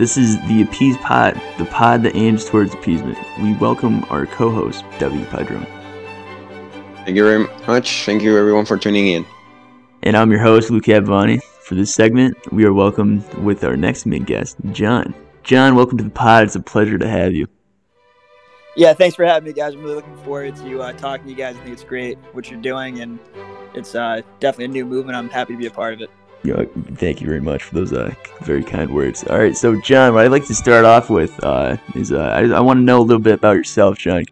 This is the Appease Pod, the pod that aims towards appeasement. We welcome our co-host, W. Pedram. Thank you very much. Thank you everyone for tuning in. And I'm your host, Luke Abvani. For this segment, we are welcomed with our next mid guest, John. John, welcome to the pod. It's a pleasure to have you. Yeah, thanks for having me, guys. I'm really looking forward to uh, talking to you guys. I think it's great what you're doing, and it's uh, definitely a new movement. I'm happy to be a part of it. Thank you very much for those uh, very kind words. All right, so John, what I'd like to start off with uh, is uh, I, I want to know a little bit about yourself, John.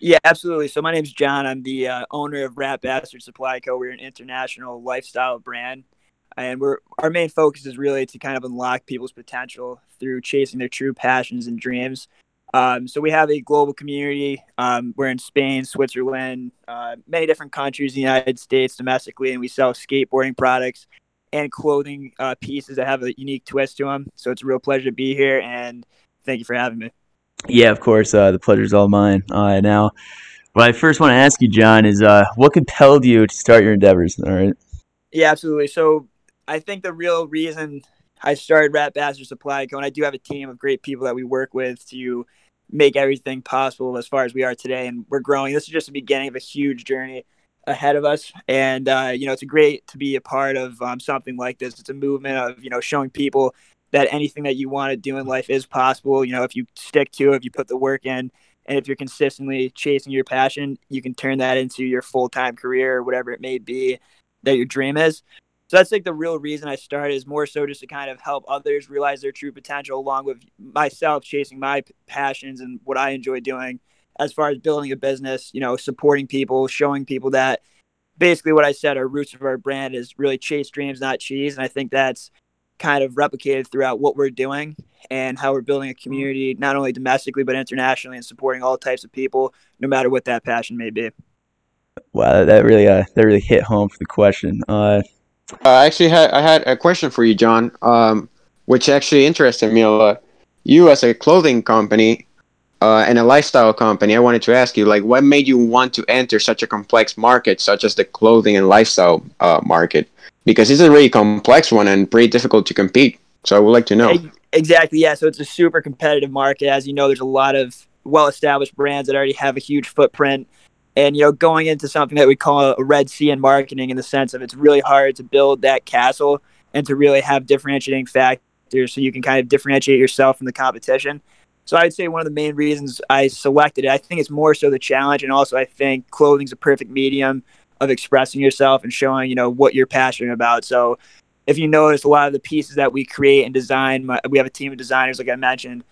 Yeah, absolutely. So my name's John. I'm the uh, owner of Rat Bastard Supply Co. We're an international lifestyle brand, and we're our main focus is really to kind of unlock people's potential through chasing their true passions and dreams. Um, so we have a global community. Um, we're in Spain, Switzerland, uh, many different countries, in the United States, domestically, and we sell skateboarding products and clothing uh, pieces that have a unique twist to them. So it's a real pleasure to be here, and thank you for having me. Yeah, of course. Uh, the pleasure's all mine. Uh, now, what I first want to ask you, John, is uh, what compelled you to start your endeavors? All right. Yeah, absolutely. So I think the real reason I started Rat Bastard Supply Co. and I do have a team of great people that we work with to make everything possible as far as we are today, and we're growing. This is just the beginning of a huge journey ahead of us. And uh, you know it's great to be a part of um, something like this. It's a movement of you know showing people that anything that you want to do in life is possible. You know if you stick to it if you put the work in and if you're consistently chasing your passion you can turn that into your full-time career or whatever it may be that your dream is. So that's like the real reason i started is more so just to kind of help others realize their true potential along with myself chasing my passions and what i enjoy doing as far as building a business, you know, supporting people, showing people that basically what I said, our roots of our brand is really chase dreams, not cheese. And I think that's kind of replicated throughout what we're doing and how we're building a community, not only domestically, but internationally and supporting all types of people, no matter what that passion may be. Wow, that really uh, that really hit home for the question. Uh, I actually had I had a question for you, John, um, which actually interested me a lot. You, as a clothing company, uh, and a lifestyle company, I wanted to ask you, like, what made you want to enter such a complex market, such as the clothing and lifestyle uh, market? Because it's a really complex one and pretty difficult to compete. So I would like to know. Exactly. Yeah. So it's a super competitive market. As you know, there's a lot of well-established brands that already have a huge footprint. And you know, going into something that we call a red sea in marketing, in the sense of it's really hard to build that castle and to really have differentiating factors, so you can kind of differentiate yourself from the competition. So I'd say one of the main reasons I selected it, I think it's more so the challenge, and also I think clothing's a perfect medium of expressing yourself and showing, you know, what you're passionate about. So if you notice, a lot of the pieces that we create and design, we have a team of designers, like I mentioned,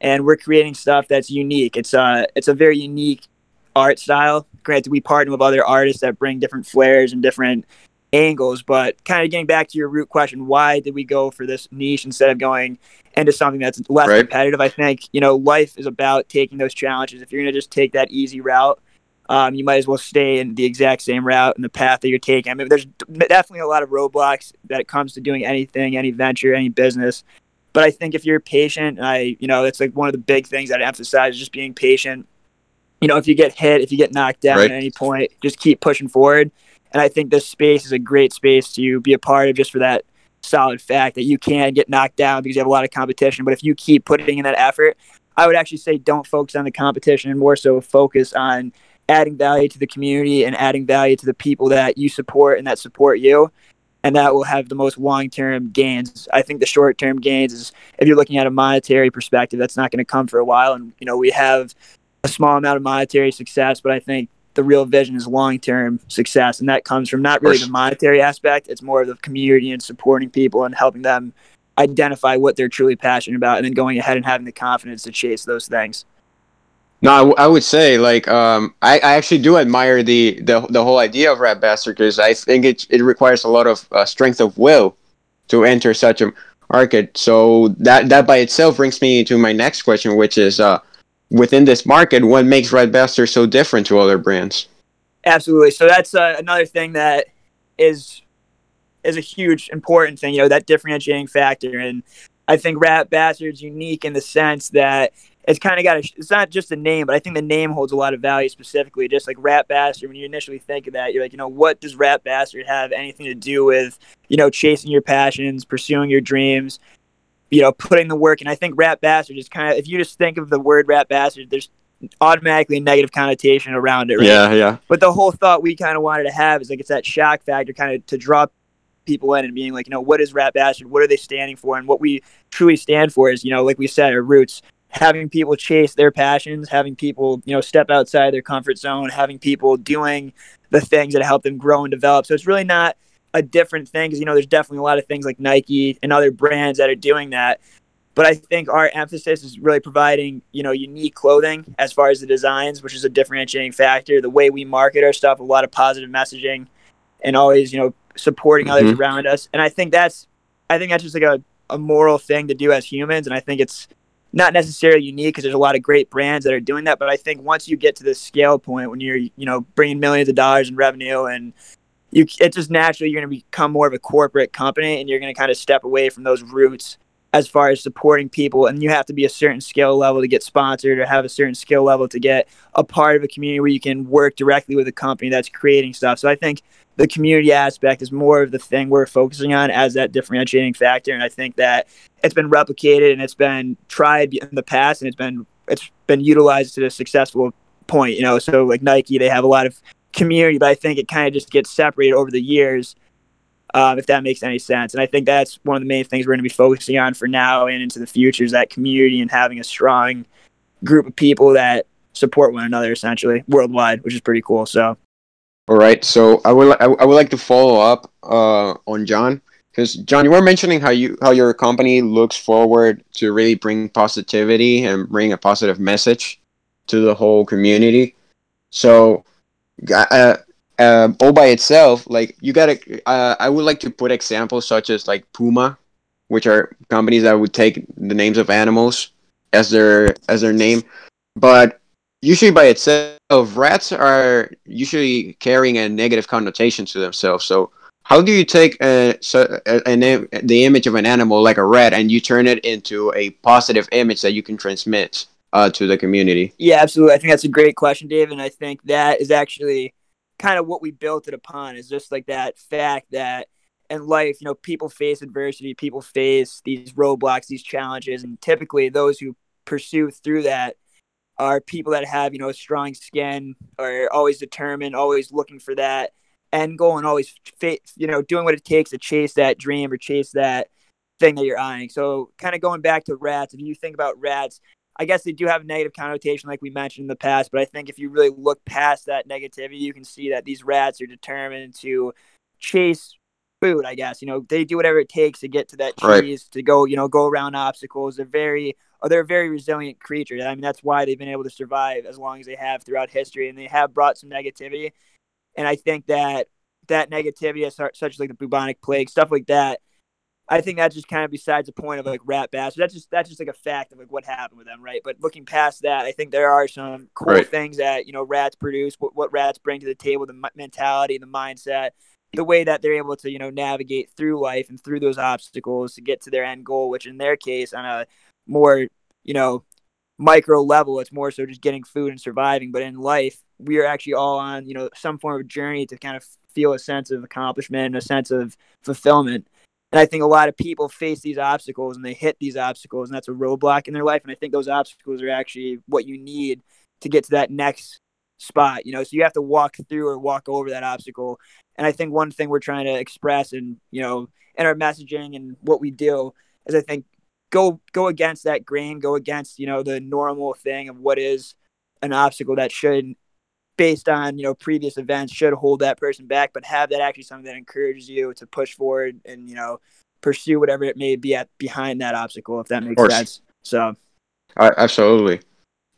and we're creating stuff that's unique. It's a it's a very unique art style. Granted, we partner with other artists that bring different flares and different angles. But kind of getting back to your root question, why did we go for this niche instead of going into something that's less right. competitive? I think, you know, life is about taking those challenges. If you're going to just take that easy route, um, you might as well stay in the exact same route and the path that you're taking. I mean, there's definitely a lot of roadblocks that it comes to doing anything, any venture, any business. But I think if you're patient, I, you know, it's like one of the big things that I emphasize, is just being patient. You know, if you get hit, if you get knocked down right. at any point, just keep pushing forward. And I think this space is a great space to be a part of just for that solid fact that you can get knocked down because you have a lot of competition. But if you keep putting in that effort, I would actually say don't focus on the competition and more so focus on adding value to the community and adding value to the people that you support and that support you. And that will have the most long term gains. I think the short term gains is if you're looking at a monetary perspective, that's not going to come for a while. And, you know, we have a small amount of monetary success, but I think the real vision is long term success. And that comes from not really the monetary aspect, it's more of the community and supporting people and helping them identify what they're truly passionate about and then going ahead and having the confidence to chase those things. No, I, w- I would say like um, I, I actually do admire the the, the whole idea of Rat Bastard because I think it it requires a lot of uh, strength of will to enter such a market. So that that by itself brings me to my next question, which is uh, within this market, what makes Rat Bastard so different to other brands? Absolutely. So that's uh, another thing that is is a huge important thing. You know that differentiating factor, and I think Rat Bastard's unique in the sense that it's kind of got a, it's not just a name, but I think the name holds a lot of value specifically. Just like Rat Bastard, when you initially think of that, you're like, you know, what does Rat Bastard have anything to do with, you know, chasing your passions, pursuing your dreams? You know, putting the work. And I think rat bastard is kind of, if you just think of the word rat bastard, there's automatically a negative connotation around it, right? Yeah, yeah. But the whole thought we kind of wanted to have is like it's that shock factor kind of to draw people in and being like, you know, what is Rat Bastard? What are they standing for? And what we truly stand for is, you know, like we said, our roots, having people chase their passions, having people, you know, step outside their comfort zone, having people doing the things that help them grow and develop. So it's really not a different thing because, you know, there's definitely a lot of things like Nike and other brands that are doing that. But I think our emphasis is really providing, you know, unique clothing as far as the designs, which is a differentiating factor. The way we market our stuff, a lot of positive messaging, and always, you know, supporting mm-hmm. others around us. And I think that's, I think that's just like a, a moral thing to do as humans. And I think it's not necessarily unique because there's a lot of great brands that are doing that. But I think once you get to this scale point when you're, you know, bringing millions of dollars in revenue and you, it's just naturally you're going to become more of a corporate company and you're going to kind of step away from those roots as far as supporting people and you have to be a certain skill level to get sponsored or have a certain skill level to get a part of a community where you can work directly with a company that's creating stuff. So i think the community aspect is more of the thing we're focusing on as that differentiating factor and i think that it's been replicated and it's been tried in the past and it's been it's been utilized to a successful point you know? So like nike they have a lot of community but i think it kind of just gets separated over the years um, if that makes any sense. And I think that's one of the main things we're going to be focusing on for now and into the future is that community and having a strong group of people that support one another essentially worldwide, which is pretty cool. So. All right. So I would I would like to follow up uh, on John because John, you were mentioning how you how your company looks forward to really bring positivity and bring a positive message to the whole community. So, uh, all by itself, like you gotta. Uh, I would like to put examples such as like Puma, which are companies that would take the names of animals as their as their name, but usually by itself, rats are usually carrying a negative connotation to themselves. So how do you take a, a, a, the image of an animal like a rat and you turn it into a positive image that you can transmit uh, to the community? Yeah, absolutely. I think that's a great question, Dave, and I think that is actually kind of what we built it upon is just like that fact that in life, you know, people face adversity, people face these roadblocks, these challenges, and typically those who pursue through that are people that have, you know, a strong skin, are always determined, always looking for that end goal, and always, you know, doing what it takes to chase that dream or chase that thing that you're eyeing. So, kind of going back to rats, if you think about rats, I guess they do have a negative connotation, like we mentioned in the past. But I think if you really look past that negativity, you can see that these rats are determined to chase food. I guess you know they do whatever it takes to get to that trees, right. to go you know go around obstacles. They're very oh, they're a very resilient creature. I mean that's why they've been able to survive as long as they have throughout history, and they have brought some negativity. And I think that that negativity, such as like the bubonic plague, stuff like that, I think that's just kind of besides the point of like rat bastard. That's just that's just like a fact of like what happened with them, right? But looking past that, I think there are some cool right. things that you know rats produce, what, what rats bring to the table, the mentality, the mindset, the way that they're able to you know navigate through life and through those obstacles to get to their end goal. Which in their case, on a more you know micro level, it's more so just getting food and surviving. But in life, we are actually all on you know some form of journey to kind of feel a sense of accomplishment and a sense of fulfillment. And I think a lot of people face these obstacles and they hit these obstacles, and that's a roadblock in their life. And I think those obstacles are actually what you need to get to that next spot, you know. So you have to walk through or walk over that obstacle. And I think one thing we're trying to express and, you know, in our messaging and what we do is I think go go against that grain, go against, you know, the normal thing of what is an obstacle that should based on you know previous events should hold that person back but have that actually something that encourages you to push forward and you know pursue whatever it may be at behind that obstacle if that makes sense. So. Uh, absolutely.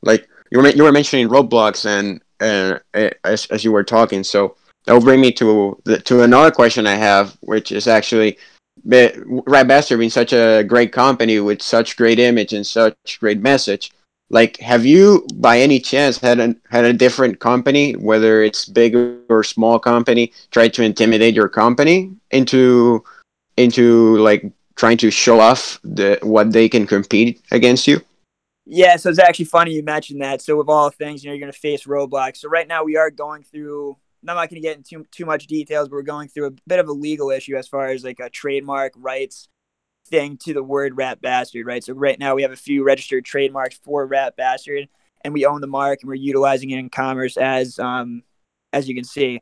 Like you were you were mentioning roadblocks and uh, as, as you were talking so that will bring me to the, to another question i have which is actually Rat Bastard being such a great company with such great image and such great message like have you by any chance had a had a different company whether it's big or small company try to intimidate your company into into like trying to show off the what they can compete against you? Yeah so it's actually funny you mentioned that. So with all things you know you're going to face roadblocks so right now we are going through I'm not going to get into too much details, but we're going through a bit of a legal issue as far as like a trademark rights thing to the word rat bastard, right? So right now we have a few registered trademarks for rat bastard, and we own the mark and we're utilizing it in commerce as um as you can see.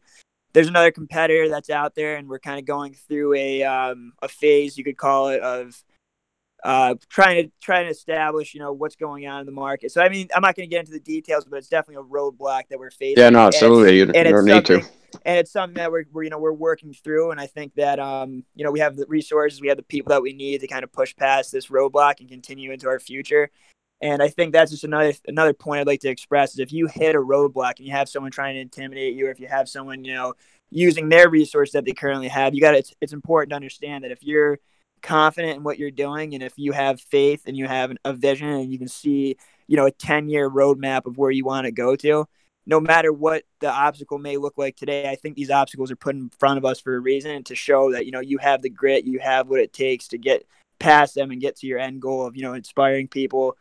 There's another competitor that's out there, and we're kind of going through a um, a phase you could call it of uh, trying to trying to establish, you know, what's going on in the market. So I mean, I'm not going to get into the details, but it's definitely a roadblock that we're facing. Yeah, no, absolutely. You, you don't need to. And it's something that we're, we're, you know, we're working through, and I think that um, you know, we have the resources, we have the people that we need to kind of push past this roadblock and continue into our future. And I think that's just another another point I'd like to express is if you hit a roadblock and you have someone trying to intimidate you, or if you have someone, you know, using their resource that they currently have, you got it's, it's important to understand that if you're confident in what you're doing and if you have faith and you have a vision and you can see you know a 10 year roadmap of where you want to go to no matter what the obstacle may look like today i think these obstacles are put in front of us for a reason to show that you know you have the grit you have what it takes to get past them and get to your end goal of you know inspiring people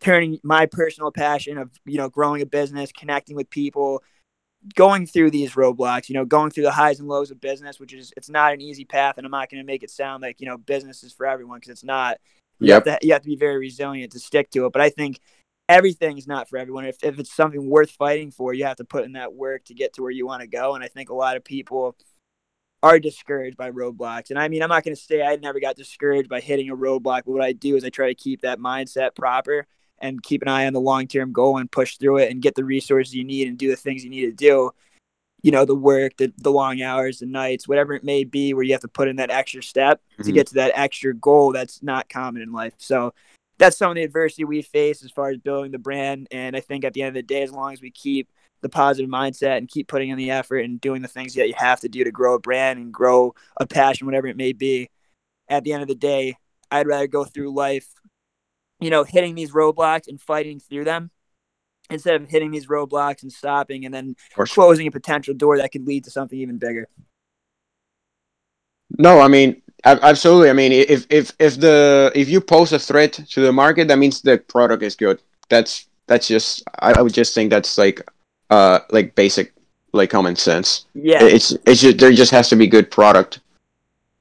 turning my personal passion of you know growing a business connecting with people going through these roadblocks, you know, going through the highs and lows of business, which is it's not an easy path, and I'm not going to make it sound like you know business is for everyone because it's not. You yep. have to you have to be very resilient to stick to it. But I think everything is not for everyone. If if it's something worth fighting for, you have to put in that work to get to where you want to go. And I think a lot of people are discouraged by roadblocks. And I mean, I'm not going to say I never got discouraged by hitting a roadblock, but what I do is I try to keep that mindset proper and keep an eye on the long term goal and push through it and get the resources you need and do the things you need to do. You know, the work, the, the long hours, the nights, whatever it may be, where you have to put in that extra step mm-hmm. to get to that extra goal that's not common in life. So that's some of the adversity we face as far as building the brand. And I think at the end of the day, as long as we keep the positive mindset and keep putting in the effort and doing the things that you have to do to grow a brand and grow a passion, whatever it may be, at the end of the day, I'd rather go through life you know, hitting these roadblocks and fighting through them instead of hitting these roadblocks and stopping and then closing a potential door that could lead to something even bigger. No, I mean absolutely. I mean, if if if the if you pose a threat to the market, that means the product is good. That's that's just I, I would just think that's like uh like basic like common sense. Yeah, it's it's just there just has to be good product.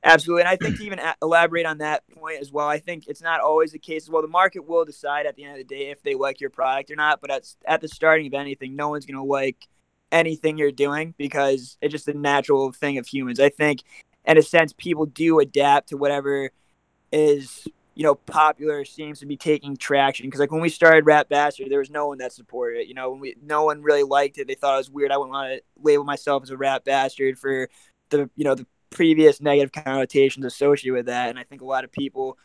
Absolutely, and I think to even elaborate on that point as well, I think it's not always the case. Well, the market will decide at the end of the day if they like your product or not. But at at the starting of anything, no one's going to like anything you're doing because it's just a natural thing of humans. I think, in a sense, people do adapt to whatever is you know popular seems to be taking traction because like when we started Rat Bastard, there was no one that supported it. You know, when we no one really liked it. They thought it was weird. I wouldn't want to label myself as a Rat Bastard for the you know the previous negative connotations associated with that. And I think a lot of people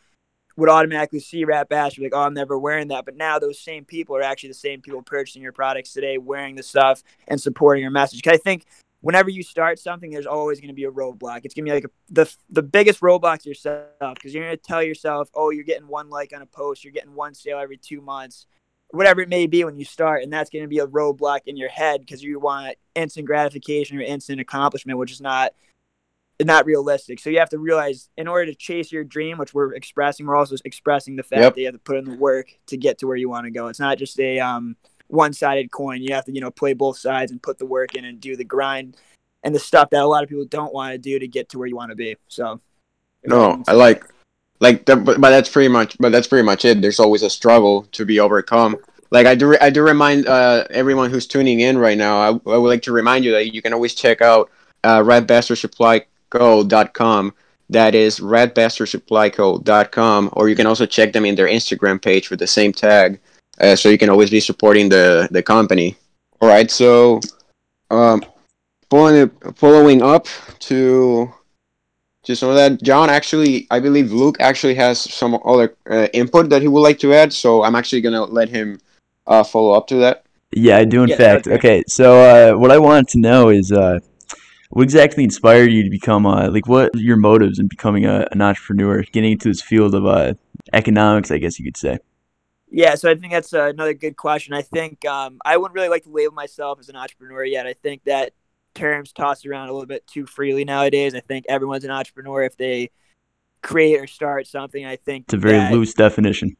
would automatically see Rat Bash be like, oh, I'm never wearing that. But now those same people are actually the same people purchasing your products today, wearing the stuff and supporting your message. Because I think whenever you start something, there's always going to be a roadblock. It's going to be like a, the the biggest roadblock to yourself because you're going to tell yourself, oh, you're getting one like on a post, you're getting one sale every two months, whatever it may be when you start, and that's going to be a roadblock in your head because you want instant gratification or instant accomplishment, which is not not realistic. So you have to realize in order to chase your dream, which we're expressing, we're also expressing the fact yep. that you have to put in the work to get to where you want to go. It's not just a um, one-sided coin. You have to, you know, play both sides and put the work in and do the grind and the stuff that a lot of people don't want to do to get to where you want to be. So no, I like like the, but, but that's pretty much but that's pretty much it. There's always a struggle to be overcome. Like I do I do remind uh, everyone who's tuning in right now. I, I would like to remind you that you can always check out uh, Rat Bastard Supply redbastardsupplyco.com. That is redbastardsupplyco.com. Or you can also check them in their Instagram page with the same tag. Uh, so you can always be supporting the, the company. All right, so um, following, following up to to some of that, John actually, I believe Luke actually has some other uh, input that he would like to add. So I'm actually gonna let him uh, follow up to that. Yeah, I do. In yeah, fact, okay. okay. So uh, what I wanted to know is, uh, what exactly inspired you to become uh, like what your motives in becoming a, an entrepreneur getting into this field of uh, economics i guess you could say? Yeah so i think that's uh, another good question. I think um, i wouldn't really like to label myself as an entrepreneur yet. I think that terms tossed around a little bit too freely nowadays. I think everyone's an entrepreneur if they create or start something. I think it's a very that, loose definition.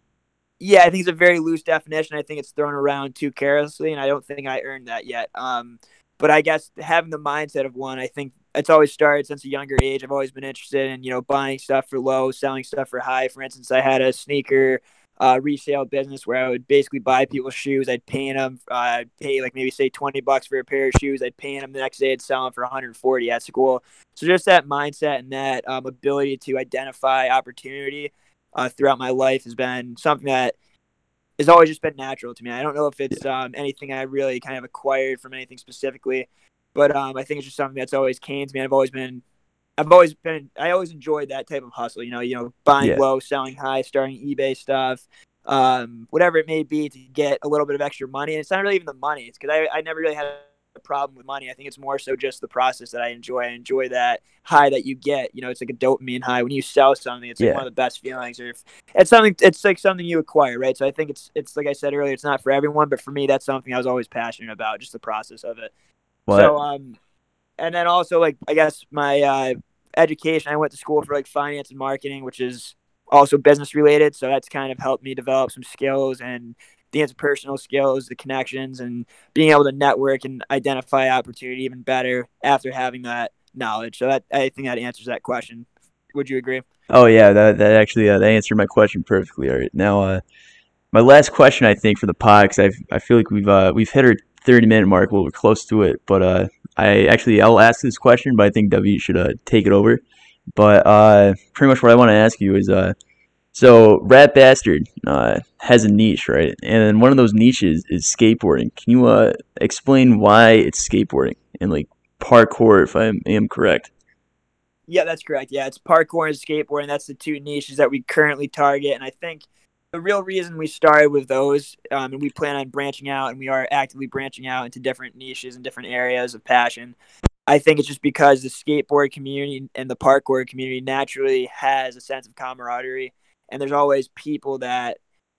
Yeah i think it's a very loose definition. I think it's thrown around too carelessly and i don't think i earned that yet. Um, but I guess having the mindset of one, I think it's always started since a younger age. I've always been interested in, you know, buying stuff for low, selling stuff for high. For instance, I had a sneaker uh, resale business where I would basically buy people's shoes. I'd paint them. Uh, I'd pay like maybe say 20 bucks for a pair of shoes. I'd paint them the next day. I'd sell them for 140 at school. So just that mindset and that um, ability to identify opportunity uh, throughout my life has been something that has always just been natural to me. I don't know if it's um, anything I really kind of acquired from anything specifically, but um, I think it's just something that's always came to me. I've always been, I've always been, I always enjoyed that type of hustle. You know, you know, buying Yeah. low, selling high, starting eBay stuff, um, whatever it may be to get a little bit of extra money. And it's not really even the money. It's because I, I never really had problem with money. I think it's more so just the process that I enjoy. I enjoy that high that you get. You know, it's like a dopamine high when you sell something. It's like Yeah. one of the best feelings. Or if it's something, it's like something you acquire, right? So I think it's it's like I said earlier, it's not for everyone, but for me, that's something I was always passionate about, just the process of it. What? So um, and then also like I guess my uh, education, I went to school for like finance and marketing, which is also business related. So that's kind of helped me develop some skills and the interpersonal skills, the connections, and being able to network and identify opportunity even better after having that knowledge. So that I think that answers that question. Would you agree? Oh yeah, that that actually uh, that answered my question perfectly. All right, now uh, my last question I think for the pod because I I feel like we've uh we've hit our thirty minute mark. Well, we're close to it, but uh, I actually I'll ask this question, but I think W should uh take it over. But uh, pretty much what I want to ask you is uh, so Rat Bastard uh has a niche, right? And one of those niches is skateboarding. Can you uh explain why it's skateboarding and like parkour, if I am correct? Yeah, that's correct. Yeah, it's parkour and skateboarding. That's the two niches that we currently target. And I think the real reason we started with those, um, and we plan on branching out, and we are actively branching out into different niches and different areas of passion. I think it's just because the skateboard community and the parkour community naturally has a sense of camaraderie, and there's always people that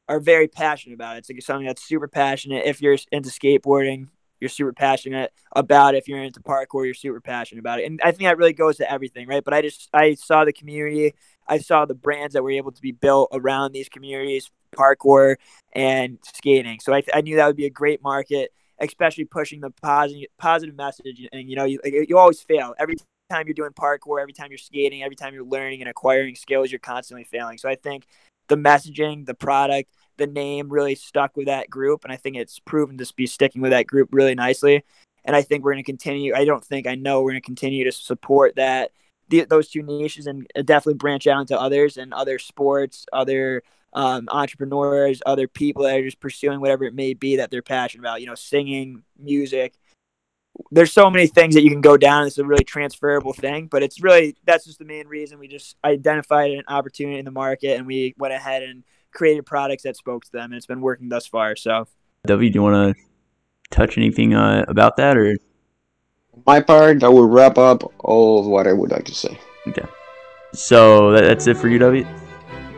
are very passionate about it. It's like something that's super passionate. If you're into skateboarding, you're super passionate about it. If you're into parkour, you're super passionate about it. And I think that really goes to everything, right? But I just I saw the community, I saw the brands that were able to be built around these communities, parkour and skating. So I, I knew that would be a great market, especially pushing the positive positive message. And you know, you you always fail every time you're doing parkour, every time you're skating, every time you're learning and acquiring skills, you're constantly failing. So I think the messaging, the product, the name really stuck with that group, and I think it's proven to be sticking with that group really nicely. And I think we're going to continue. I don't think I know we're going to continue to support that the, those two niches and definitely branch out into others and other sports, other um, entrepreneurs, other people that are just pursuing whatever it may be that they're passionate about. You know, singing, music. There's so many things that you can go down. It's a really transferable thing, but it's really that's just the main reason we just identified an opportunity in the market and we went ahead and created products that spoke to them, and it's been working thus far. So, W, do you want to touch anything uh, about that, or My part, that will wrap up all of what I would like to say. Okay, so that, that's it for you, W?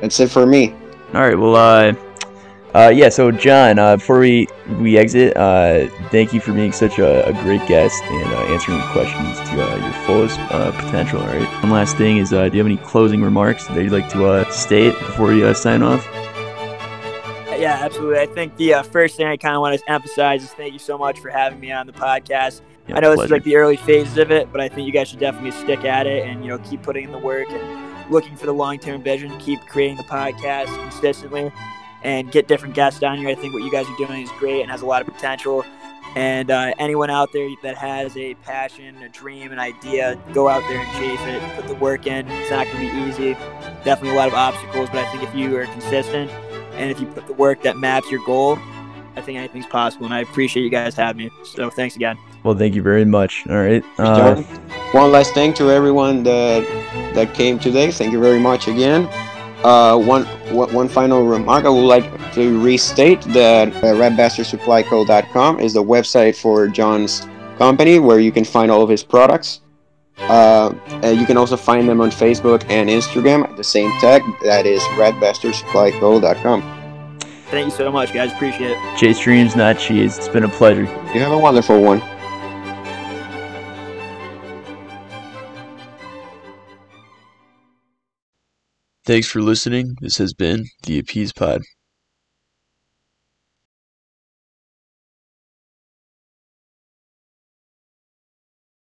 That's it for me. All right. Well, uh, uh, yeah. So, John, uh, before we we exit, uh, thank you for being such a, a great guest and uh, answering questions to uh, your fullest uh, potential. All right. One last thing is, uh, do you have any closing remarks that you'd like to uh, state before we uh, sign off? yeah, absolutely. I think the uh, first thing I kind of want to emphasize is thank you so much for having me on the podcast. Yeah, I know this is like the early phases of it, but I think you guys should definitely stick at it and you know keep putting in the work and looking for the long term vision. Keep creating the podcast consistently and get different guests down here. I think what you guys are doing is great and has a lot of potential. And uh, anyone out there that has a passion, a dream, an idea, go out there and chase it. Put the work in. It's not going to be easy. Definitely a lot of obstacles, but I think if you are consistent and if you put the work that maps your goal, I think anything's possible. And I appreciate you guys having me. So thanks again. Well, thank you very much. All right. Uh, one last thing to everyone that that came today. Thank you very much again. Uh, one one one final remark. I would like to restate that uh, redbastardsupplyco.com is the website for John's company where you can find all of his products. Uh, and you can also find them on Facebook and Instagram at the same tag. That is redbastardsupplyco.com. Thank you so much, guys. Appreciate it. Chase dreams, not cheese. It's been a pleasure. You have a wonderful one. Thanks for listening. This has been the Appease Pod.